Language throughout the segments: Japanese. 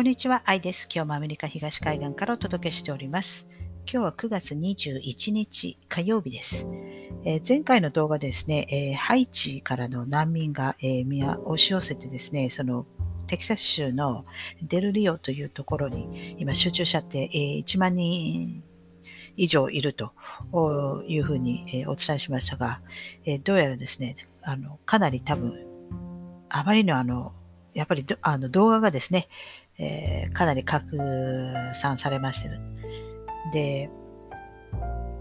こんにちは、愛です。今日もアメリカ東海岸からお届けしております。今日は9月21日火曜日です。えー、前回の動画でですね、えー、ハイチからの難民が、えー、皆押し寄せてですね、そのテキサス州のデルリオというところに今集中しちゃって、えー、1万人以上いるというふうに、お伝えしましたが、えどうやらですね、あのかなり多分、あまりのあの、やっぱりあの動画がですね、えー、かなり拡散されましてる。で、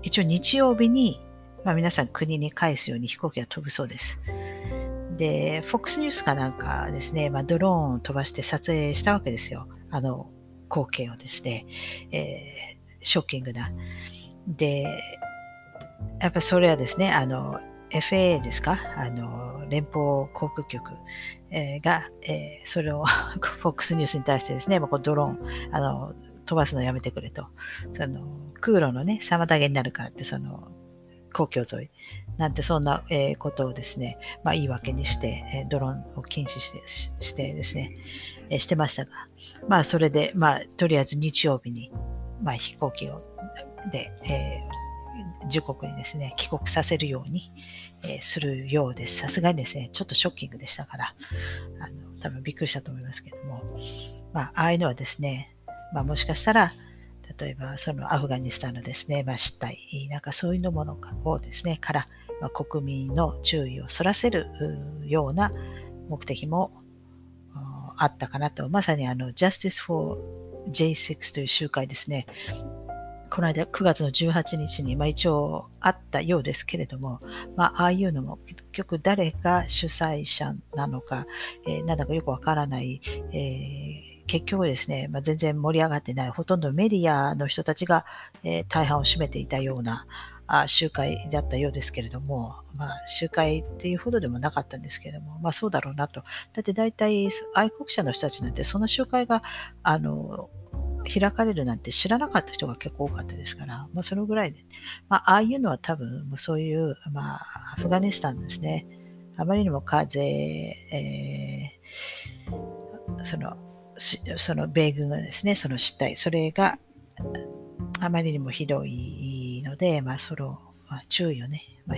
一応日曜日に、まあ、皆さん国に返すように飛行機が飛ぶそうです。で、FOX ニュースかなんかですね、まあ、ドローンを飛ばして撮影したわけですよ。あの光景をですね、えー、ショッキングな。で、やっぱそれはですね、あの、FAA ですか？あの、連邦航空局、えが、えー、それを FOX ニュースに対してですね、まあ、こドローン、あの、飛ばすのやめてくれと。その、空路のね、妨げになるからって、その、公共沿い、なんてそんな、えー、ことをですね、まあ、言い訳にして、えー、ドローンを禁止してししてですね、えー、してましたが、まあ、それで、まあ、とりあえず日曜日に、まあ、飛行機を、で、えー、自国にですね、帰国させるように、えするようです。さすがにですね、ちょっとショッキングでしたから、あの多分びっくりしたと思いますけども、まあ、ああいうのはですね、まあ、もしかしたら、例えばそのアフガニスタンのですね、まあ、失態、なんかそういうものをですね、から、まあ、国民の注意をそらせるような目的もあったかなと、まさにあの Justice for J6 という集会ですね、この間9月の18日に、まあ、一応あったようですけれども、まあ、ああいうのも結局誰が主催者なのか、えー、なんだかよくわからない、えー、結局ですね、まあ、全然盛り上がってない、ほとんどメディアの人たちが、えー、大半を占めていたようなあ集会だったようですけれども、まあ、集会っていうほどでもなかったんですけれども、まあそうだろうなと。だって大体愛国者の人たちなんてその集会が、あの、開かれるなんて知らなかった人が結構多かったですから、まあ、そのぐらいで、まあ、ああいうのは多分、もうそういう、まあ、アフガニスタンですね、あまりにも風、えー、その、その米軍がですね、その失態、それがあまりにもひどいので、まあ、その、ま、注意をね、まあ、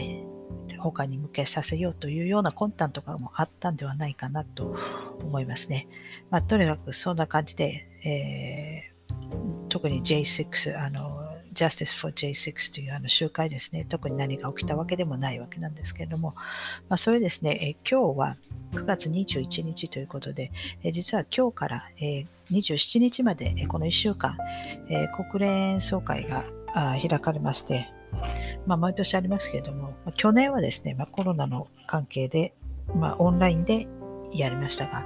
他に向けさせようというような魂胆とかもあったんではないかなと思いますね。まあ、とにかくそんな感じで、え特に J6、あの、Justice for J6 というあの集会ですね、特に何が起きたわけでもないわけなんですけれども、まあ、それですね、え今日は9月21日ということで、実は今日から、え27日まで、この1週間、国連総会が開かれまして、まあ、毎年ありますけれども、去年はですね、まあ、コロナの関係で、まあ、オンラインでやりましたが、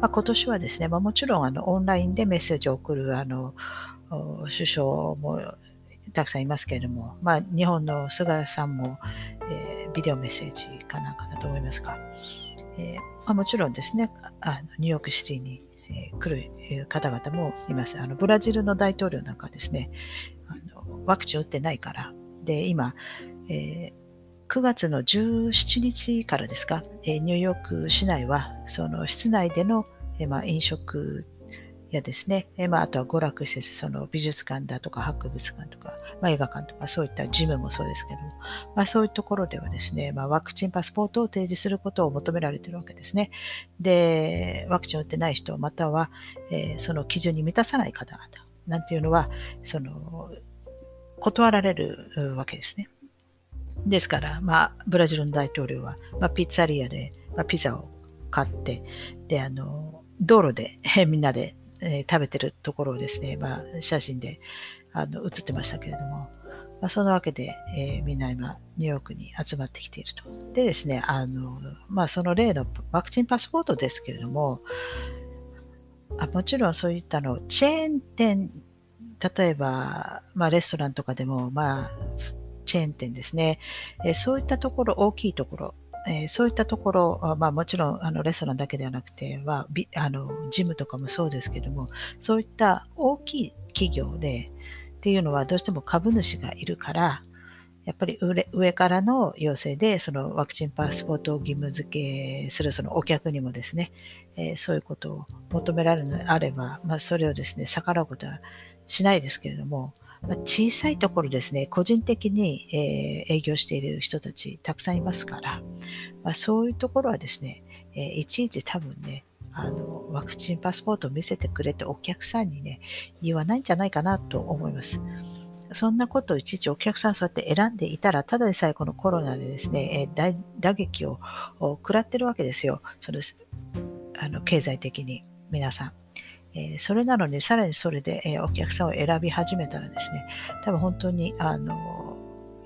まあ、今年はですね、ま、もちろんあのオンラインでメッセージを送るあの首相もたくさんいますけれども、まあ、日本の菅さんも、えー、ビデオメッセージかなんかだと思いますが、えーまあ、もちろんですねあニューヨークシティに、えー、来る方々もいます。あのブラジルの大統領なんかですねあのワクチン打ってないからで今、え9月の17日からですか、ニューヨーク市内は、その室内での、まあ、飲食やですね、えまあ、あとは娯楽施設、その美術館だとか博物館とか、まあ、映画館とかそういったジムもそうですけども、まあ、そういうところではですね、まあ、ワクチンパスポートを提示することを求められているわけですね。で、ワクチンを打ってない人、または、えー、その基準に満たさない方々なんていうのは、その、断られるわけですね。ですから、まあ、ブラジルの大統領は、まあ、ピッツァリアで、まあ、ピザを買って、で、あの、道路で、みんなで、えー、食べてるところをですね、まあ、写真であの写ってましたけれども、まあ、そのわけで、えー、みんな今、ニューヨークに集まってきていると。でですね、あの、まあ、その例のワクチンパスポートですけれども、あもちろんそういったの、チェーン店、例えば、まあ、レストランとかでも、まあ、チェーン店ですね、えそういったところ、大きいところ、えそういったところ、まあ、もちろんあのレストランだけではなくて、まあ、あのジムとかもそうですけども、そういった大きい企業でっていうのはどうしても株主がいるから、やっぱり上からの要請で、そのワクチンパスポートを義務付けするそのお客にもですね、えー、そういうことを求められるのであれば、まあ、それをですね、逆らうことはしないですけれども、まあ、小さいところですね、個人的に、えー、営業している人たちたくさんいますから、まあ、そういうところはですね、えー、いちいち多分ね、あの、ワクチンパスポートを見せてくれてお客さんにね、言わないんじゃないかなと思います。そんなことをいちいちお客さんそうやって選んでいたら、ただでさえこのコロナでですね、え打撃を食らってるわけですよ。そのあの経済的に皆さん。えー、それなのに、さらにそれで、えー、お客さんを選び始めたらですね、多分本当に、あの、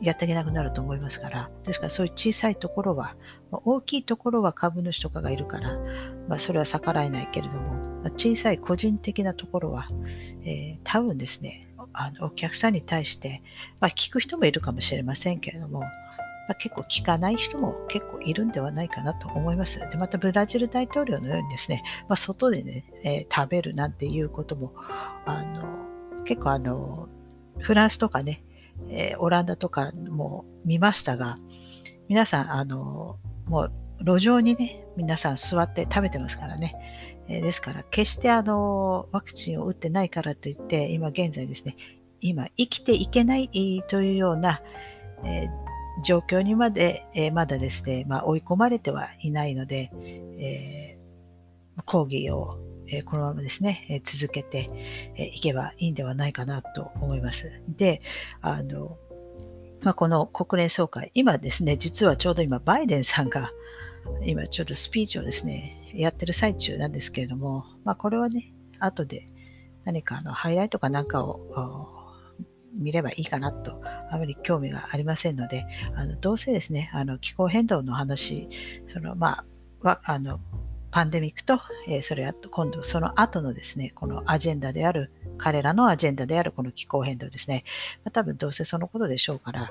やっていけなくなると思いますから、ですからそういう小さいところは、まあ、大きいところは株主とかがいるから、まあ、それは逆らえないけれども、まあ、小さい個人的なところは、えー、多分ですね、あのお客さんに対して、まあ、聞く人もいるかもしれませんけれども、まあ、結構聞かない人も結構いるんではないかなと思います。で、またブラジル大統領のようにですね、まあ、外でね、えー、食べるなんていうことも、あの、結構あの、フランスとかね、えー、オランダとかも見ましたが、皆さん、あの、もう路上にね、皆さん座って食べてますからね。えですから、決してあの、ワクチンを打ってないからといって、今現在ですね、今生きていけないというような、えー、状況にまで、えー、まだですね、まあ、追い込まれてはいないので、えー、講義を、えこのままですね、え続けていけばいいんではないかなと思います。で、あの、まあ、この国連総会、今ですね、実はちょうど今、バイデンさんが、今ちょっとスピーチをですね、やってる最中なんですけれども、まあこれはね、後で何かあのハイライトかなんかを見ればいいかなと、あまり興味がありませんので、あのどうせですね、あの気候変動の話、そのまあ、あのパンデミックと、えー、それは今度その後のですね、このアジェンダである、彼らのアジェンダであるこの気候変動ですね、まあ、多分どうせそのことでしょうから、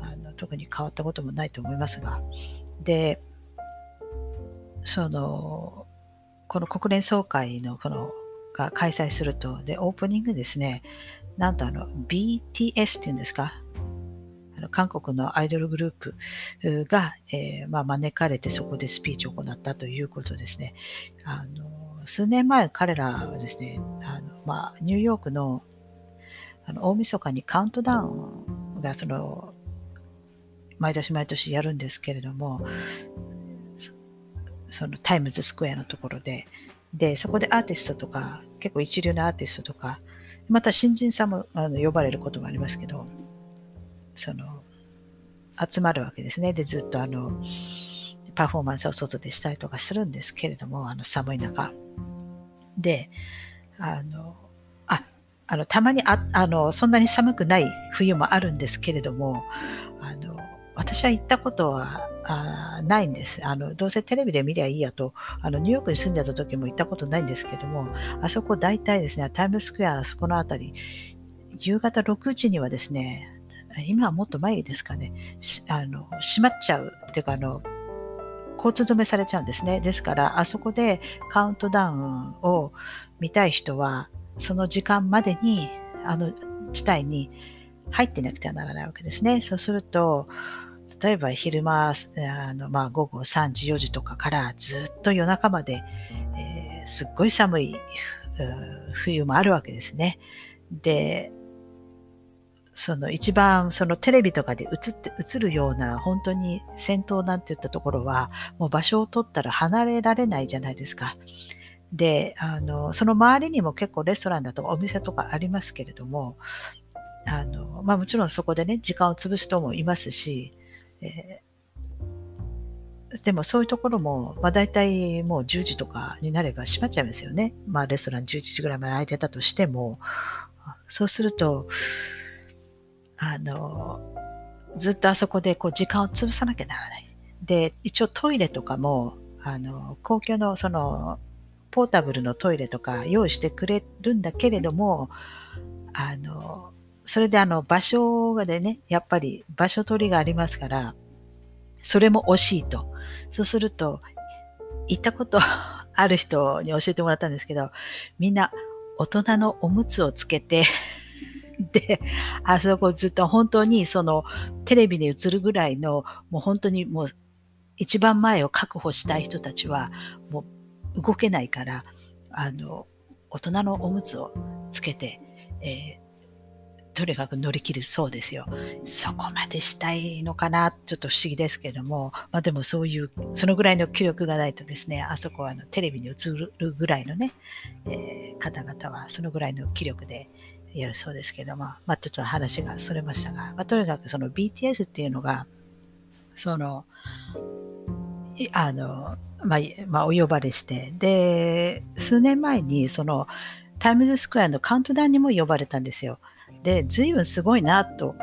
あの特に変わったこともないと思いますが、で、その、この国連総会のこのが開催すると、で、オープニングですね、なんとあの BTS っていうんですか、あの韓国のアイドルグループが、えー、まあ、招かれてそこでスピーチを行ったということですね。あの数年前彼らはですね、あのまあ、ニューヨークのあの大晦日にカウントダウンがその毎年毎年やるんですけれども、そのタイムズスクエアのところで、で、そこでアーティストとか、結構一流のアーティストとか、また新人さんもあの呼ばれることもありますけど、その、集まるわけですね。で、ずっとあの、パフォーマンスを外でしたりとかするんですけれども、あの寒い中。で、あの、あ、あの、たまにあ、あの、そんなに寒くない冬もあるんですけれども、あの、私は行ったことはあないんです。あの、どうせテレビで見りゃいいやと、あの、ニューヨークに住んでた時も行ったことないんですけども、あそこ大体ですね、タイムスクエア、あそこのあたり、夕方6時にはですね、今はもっと前ですかね、あの、閉まっちゃうっていうか、あの、交通止めされちゃうんですね。ですから、あそこでカウントダウンを見たい人は、その時間までに、あの地帯に入ってなくてはならないわけですね。そうすると、例えば昼間、あのまあ、午後3時、4時とかからずっと夜中まで、えー、すっごい寒い冬もあるわけですね。で、その一番そのテレビとかで映って映るような本当に戦闘なんていったところはもう場所を取ったら離れられないじゃないですか。で、あの、その周りにも結構レストランだとかお店とかありますけれども、あの、まあもちろんそこでね、時間を潰す人もいますし、えー、でもそういうところも、まあ、大体もう10時とかになれば閉まっちゃいますよね。まあレストラン11時ぐらいまで空いてたとしても、そうすると、あの、ずっとあそこでこう時間を潰さなきゃならない。で、一応トイレとかも、あの、公共のその、ポータブルのトイレとか用意してくれるんだけれども、あの、それであの場所がでね、やっぱり場所取りがありますから、それも惜しいと。そうすると、行ったこと ある人に教えてもらったんですけど、みんな大人のおむつをつけて で、あそこずっと本当にそのテレビに映るぐらいの、もう本当にもう一番前を確保したい人たちはもう動けないから、あの、大人のおむつをつけて、えー、とにかく乗り切るそうですよ。そこまでしたいのかな、ちょっと不思議ですけども、まあでもそういう、そのぐらいの気力がないとですね、あそこはあのテレビに映るぐらいのね、えー、方々はそのぐらいの気力でやるそうですけども、まあちょっと話がそれましたが、まあとにかくその BTS っていうのが、その、あの、まあ、まあ、お呼ばれして、で、数年前に、その、タイムズスクエアのカウントダウンにも呼ばれたんですよ。で、随分すごいなと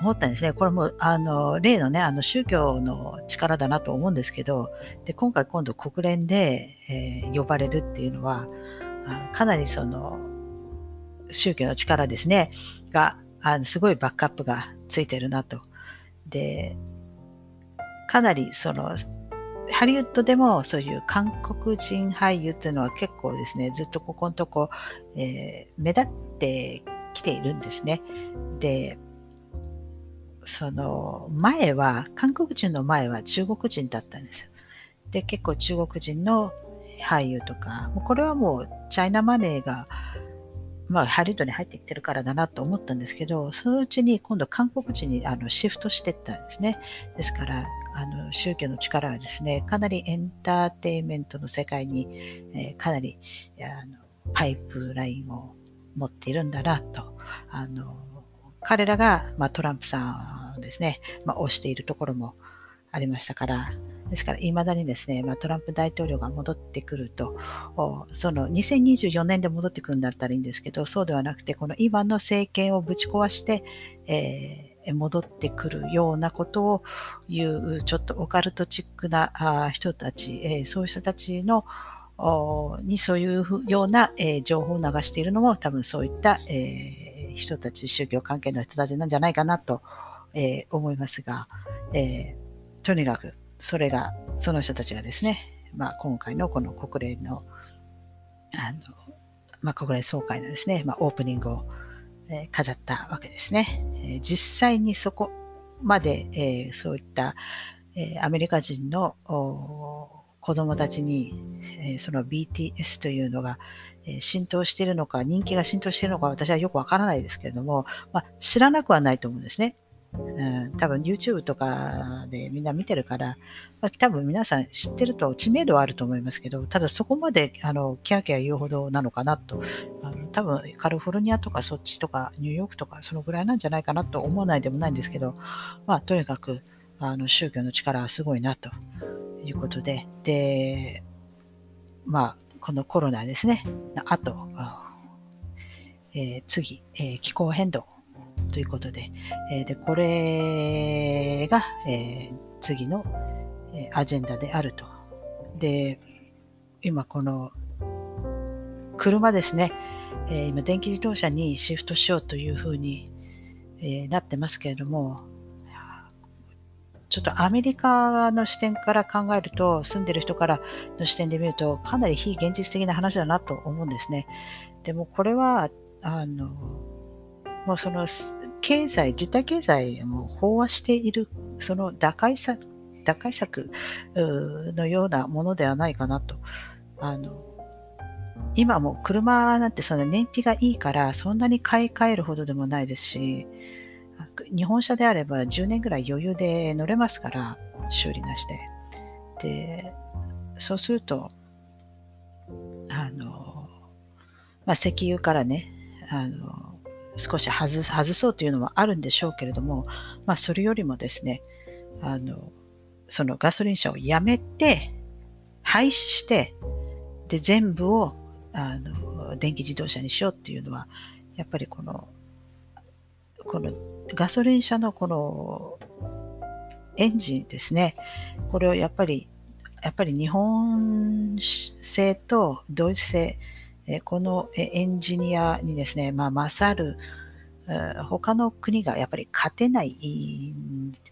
思ったんですね。これも、あの、例のね、あの、宗教の力だなと思うんですけど、で、今回今度国連で、えー、呼ばれるっていうのは、かなりその、宗教の力ですね、が、あのすごいバックアップがついてるなと。で、かなりその、ハリウッドでもそういう韓国人俳優っていうのは結構ですね、ずっとここのとこ、えー、目立ってきているんですね。で、その前は、韓国人の前は中国人だったんですよ。で、結構中国人の俳優とか、これはもうチャイナマネーが、まあ、ハリウッドに入ってきてるからだなと思ったんですけど、そのうちに今度韓国人にあのシフトしていったんですね。ですから、あの宗教の力はですね、かなりエンターテインメントの世界に、えー、かなりあのパイプラインを持っているんだなと。あの彼らが、まあ、トランプさんをですね、まあ、推しているところもありましたから、ですから、いまだにですね、まあ、トランプ大統領が戻ってくると、その2024年で戻ってくるんだったらいいんですけど、そうではなくて、この今の政権をぶち壊して、えー戻ってくるようなことを言う、ちょっとオカルトチックな人たち、えそういう人たちのにそういうような、え情報を流しているのも多分そういった、え人たち、宗教関係の人たちなんじゃないかなと、え思いますが、えとにかくそれが、その人たちがですね、まあ、今回のこの国連のあの、まあ、国連総会のですね、まあ、オープニングをえ飾ったわけですね。え実際にそこまで、えそういった、えアメリカ人の子供たちに、えその BTS というのが、え浸透しているのか、人気が浸透しているのか、私はよくわからないですけれども、まあ、知らなくはないと思うんですね。うん、多分 YouTube とかでみんな見てるから、まあ、多分皆さん知ってると知名度はあると思いますけど、ただそこまであのキャーキャー言うほどなのかなと、あの多分カリフォルニアとかそっちとかニューヨークとかそのぐらいなんじゃないかなと思わないでもないんですけど、まあとにかくあの宗教の力はすごいなということで、で、まあこのコロナですね、あと、えー、次、えー、気候変動ということで、えでこれが、え次のえアジェンダであると。で、今この車ですね、え今電気自動車にシフトしようというふうに、えなってますけれども、ちょっとアメリカの視点から考えると、住んでる人からの視点で見ると、かなり非現実的な話だなと思うんですね。でもこれは、あの、もうその経済、実体経済も飽和している、その打開策、打開策のようなものではないかなと。あの今も車なんてその燃費がいいからそんなに買い替えるほどでもないですし、日本車であれば10年ぐらい余裕で乗れますから、修理なしで。で、そうすると、あの、まあ、石油からね、あの、少し外外そうというのはあるんでしょうけれども、まあ、それよりもですね、あの、そのガソリン車をやめて、廃止して、で、全部を、あの、電気自動車にしようっていうのは、やっぱりこの、このガソリン車のこのエンジンですね、これをやっぱり、やっぱり日本製とドイツ製、このエンジニアにですね、まあ、勝る、他の国がやっぱり勝てない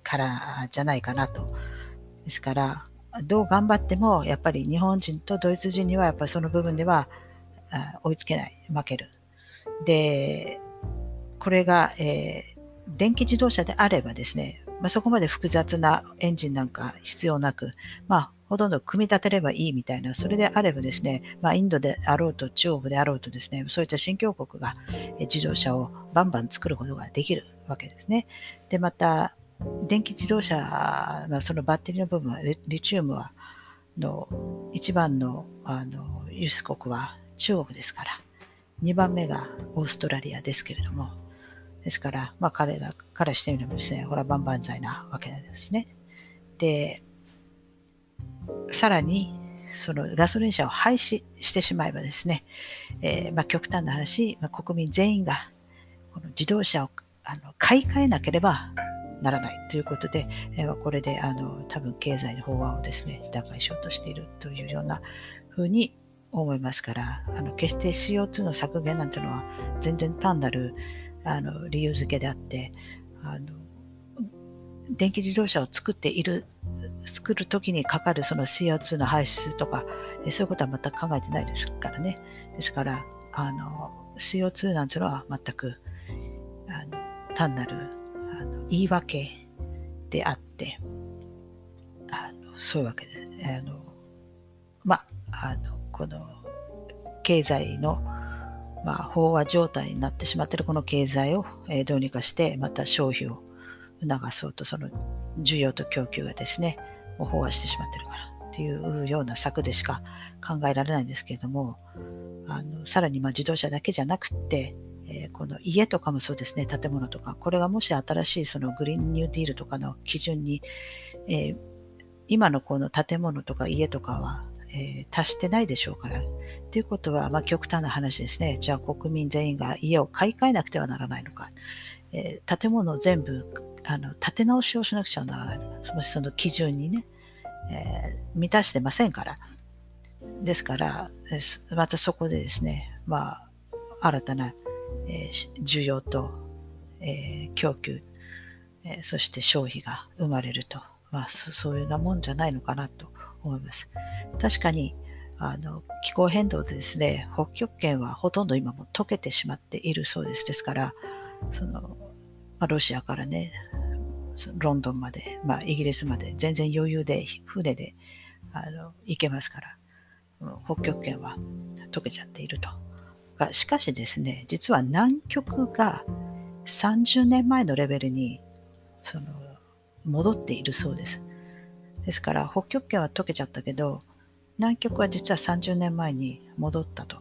からじゃないかなと。ですから、どう頑張っても、やっぱり日本人とドイツ人には、やっぱりその部分では追いつけない、負ける。で、これが、えー、電気自動車であればですね、まあ、そこまで複雑なエンジンなんか必要なく、まあ、ほとんど組み立てればいいみたいな、それであればですね、まあ、インドであろうと中国であろうとですね、そういった新興国が自動車をバンバン作ることができるわけですね。で、また、電気自動車、まあ、そのバッテリーの部分は、リチウムは、の一番のあの輸出国は中国ですから、2番目がオーストラリアですけれども、ですから、まあ彼らからしてみればですね、ほら、万々歳なわけなんですね。で、さらに、そのガソリン車を廃止してしまえばですね、えー、まあ、極端な話、まあ、国民全員がこの自動車をあの買い替えなければならないということで、えー、これであの多分経済の法案をですね打開しようとしているというようなふうに思いますからあの決して CO2 の削減なんていうのは全然単なるあの理由付けであってあの電気自動車を作っている作るときにかかるその CO2 の排出とかそういうことは全く考えてないですからねですからあの CO2 なんていうのは全くあの単なるあの言い訳であってあのそういうわけです。あのまあ、あのこの経済の、まあ、飽和状態になってしまっているこの経済を、え、どうにかしてまた消費を促そうとその需要と供給がですね飽和してしまっているからっていうような策でしか考えられないんですけれどもあのさらにま自動車だけじゃなくてえ、この家とかもそうですね、建物とか、これがもし新しいそのグリーンニューディールとかの基準に、えー、今のこの建物とか家とかは、えー、達してないでしょうから。ということは、まあ、極端な話ですね。じゃあ国民全員が家を買い替えなくてはならないのか。えー、建物を全部あの建て直しをしなくちゃならないのか。もしその基準にね、えー、満たしてませんから。ですから、またそこでですね、まあ、新たなえー、需要と、えー、供給、えー、そして消費が生まれると、まあ、そういうようなもんじゃないのかなと思います。確かにあの気候変動でですね、北極圏はほとんど今も溶けてしまっているそうです。ですから、そのまあ、ロシアからね、ロンドンまで、まあ、イギリスまで全然余裕で船であの行けますから、北極圏は溶けちゃっていると。が、しかしですね、実は南極が30年前のレベルにその戻っているそうです。ですから、北極圏は溶けちゃったけど、南極は実は30年前に戻ったと。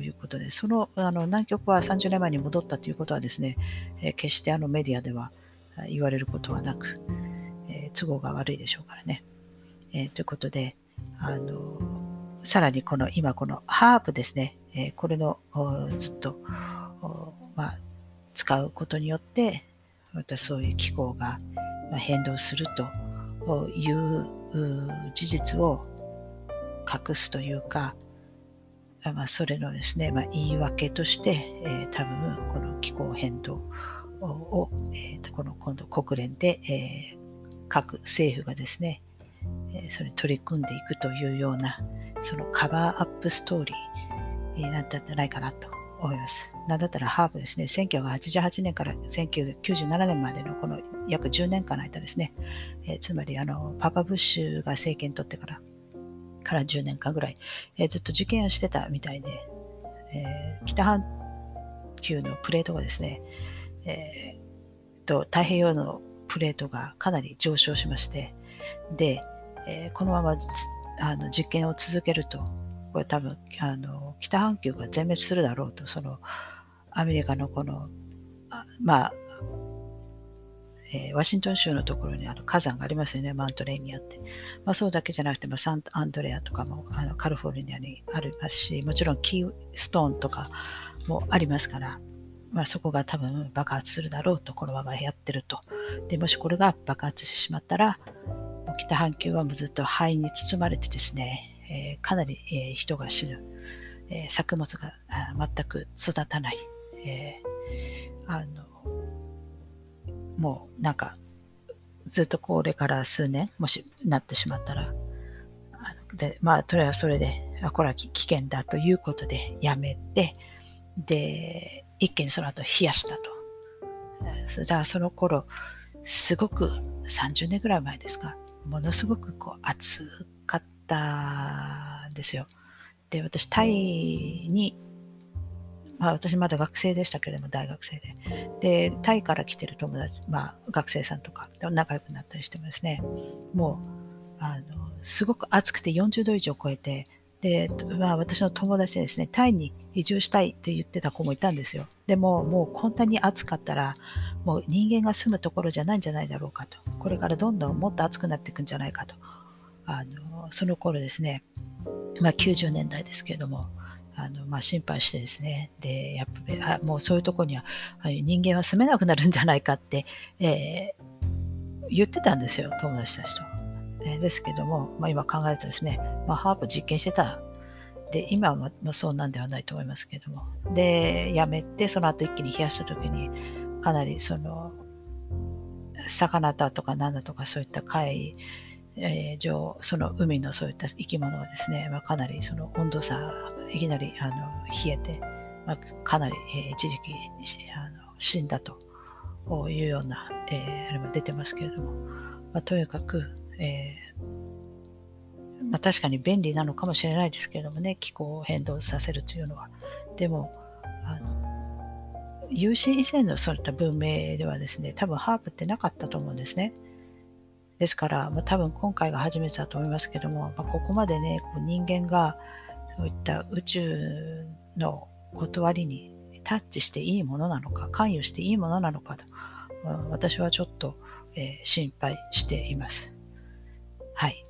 いうことで、そのあの南極は30年前に戻ったということはですね、えー、決してあのメディアでは言われることはなく、えー、都合が悪いでしょうからね。えー、ということで、あのさらにこの今このハープですね、えこれのずっと、まあ、使うことによって、またそういう気候が変動すると。いう事実を隠すというか、まあ、それのですね、まあ、言い訳として、えー、多分この気候変動を、えー、この今度国連で、えー、各政府がですね、えそれに取り組んでいくというようなその cover-up story になったんじゃないかなと思います。なんだったらハーブですね、1988年から1997年までのこの約10年間の間ですね、えー、つまりあのパパブッシュが政権取ってからから10年間ぐらい、えー、ずっと受験をしてたみたいで、えー、北半球のプレートがですね、えー、と太平洋のプレートがかなり上昇しまして、で、えこのままあの実験を続けると、これ多分あの北半球が全滅するだろうとそのアメリカのこのまあ、えー、ワシントン州のところにあの火山がありますよねマントレーニアって、まあ、そうだけじゃなくて、まあ、サントアンドレアとかもあのカリフォルニアにありますしもちろんキーストーンとかもありますからまあ、そこが多分爆発するだろうとこのままやってると。でもしこれが爆発してしまったら北半球はもうずっと灰に包まれてですね、え、かなり、え、人が死ぬ、え、作物が全く育たない、えあのもうなんかずっとこれから数年もしなってしまったらあでまあそれはそれであこれは危険だということでやめてで一気にその後冷やしたと。じゃあその頃、すごく30年ぐらい前ですか、ものすごくこう暑かった。たんですよ。で、私、タイに、まあ私まだ学生でしたけれども、大学生で。で、タイから来てる友達、まあ学生さんとか仲良くなったりしてもですね、もう、あの、すごく暑くて40度以上超えて、で、まあ、私の友達ですね、タイに移住したいと言ってた子もいたんですよ。でも、もうこんなに暑かったら、もう人間が住むところじゃないんじゃないだろうかと。これからどんどんもっと暑くなっていくんじゃないかと。あのその頃ですね、まあ、90年代ですけれども、あのまあ、心配してですね、でやっぱりあもうそういうとこには人間は住めなくなるんじゃないかって、えー、言ってたんですよ、友達たちと。ですけども、まあ、今考えるとですね、まあ、ハープ実験してた。で、今はまあそうなんではないと思いますけども。で、やめて、その後一気に冷やした時に、かなりその、魚だとか何だとかそういった海、えー、上、その海のそういった生き物がですね、まあ、かなりその温度差、いきなりあの冷えて、まあ、かなり、えー、一時期あの死んだというような、えー、あれも出てますけれども、まあ、とにかく、えー、まあ、確かに便利なのかもしれないですけれどもね、気候を変動させるというのは。でも、あの有史以前のそういった文明ではですね、多分ハープってなかったと思うんですね。ですから、まあ、多分今回が初めてだと思いますけども、まあ、ここまでね、こう人間がそういった宇宙の断りにタッチしていいものなのか、関与していいものなのかと、まあ、私はちょっと、えー、心配しています。はい。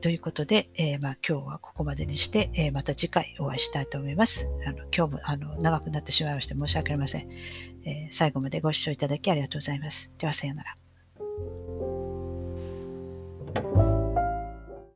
ということで、えー、まあ、今日はここまでにして、えー、また次回お会いしたいと思います。あの今日もあの長くなってしまいまして申し訳ありません、えー、最後までご視聴いただきありがとうございます。では、さようなら。Thank you.